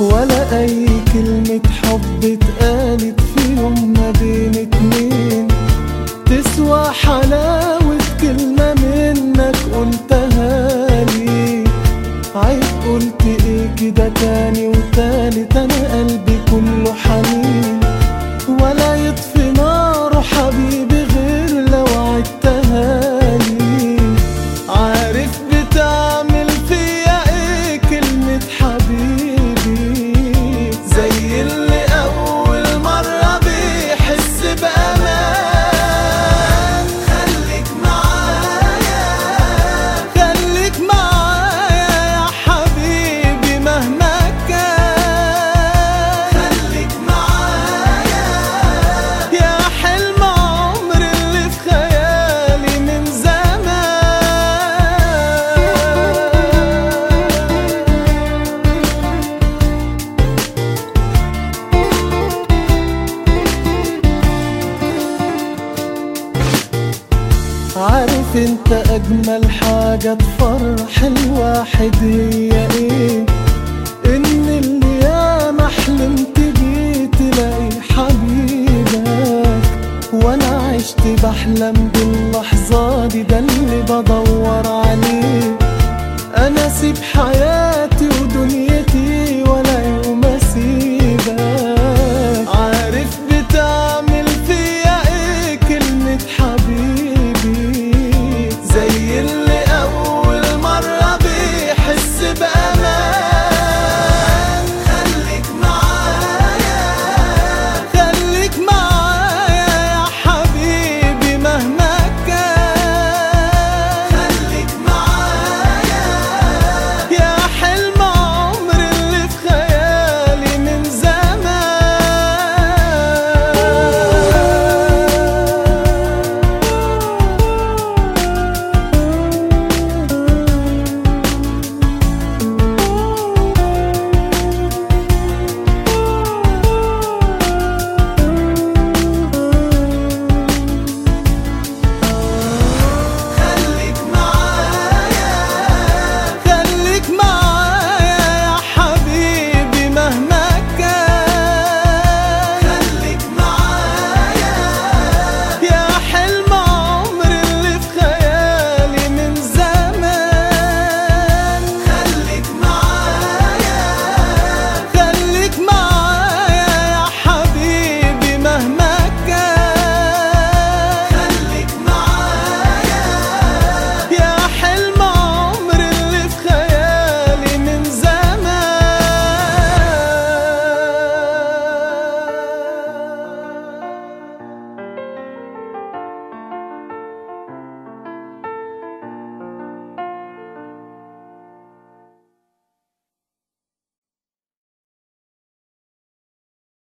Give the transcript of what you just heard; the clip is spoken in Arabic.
ولا أي كلمة حب اتقالت في يوم ما بين اتنين. تسوى حلاوة كلمة منك قلت انت اجمل حاجة تفرح الواحد هي إيه؟ ان اللي ياما حلمت بيه تلاقي حبيبك وأنا عشت بحلم باللحظة دي ده اللي بدور عليه. أنا اسيب حياتي